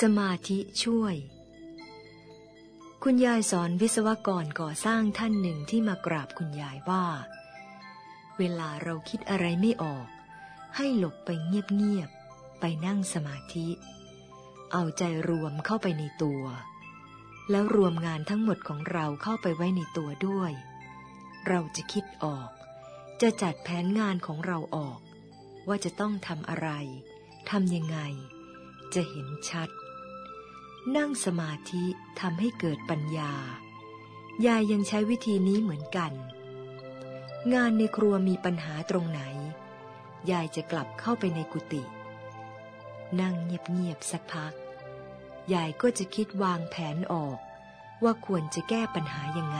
สมาธิช่วย คุณยายสอนวิศวกรก่อสร้างท่านหนึ่งที่มากราบคุณยายว่า เวลาเราคิดอะไรไม่ออก ให้หลบไปเงียบๆไปนั่งสมาธิ เอาใจรวมเข้าไปในตัว แล้วรวมงานทั้งหมดของเราเข้าไปไว้ในตัวด้วย เราจะคิดออก จะจัดแผนงานของเราออก ว่าจะต้องทำอะไรทำยังไงจะเห็นชัด นั่งสมาธิทำให้เกิดปัญญา ยายยังใช้วิธีนี้เหมือนกัน งานในครัวมีปัญหาตรงไหน ยายจะกลับเข้าไปในกุฏินั่งเงียบๆสักพัก ยายก็จะคิดวางแผนออกว่าควรจะแก้ปัญหายังไง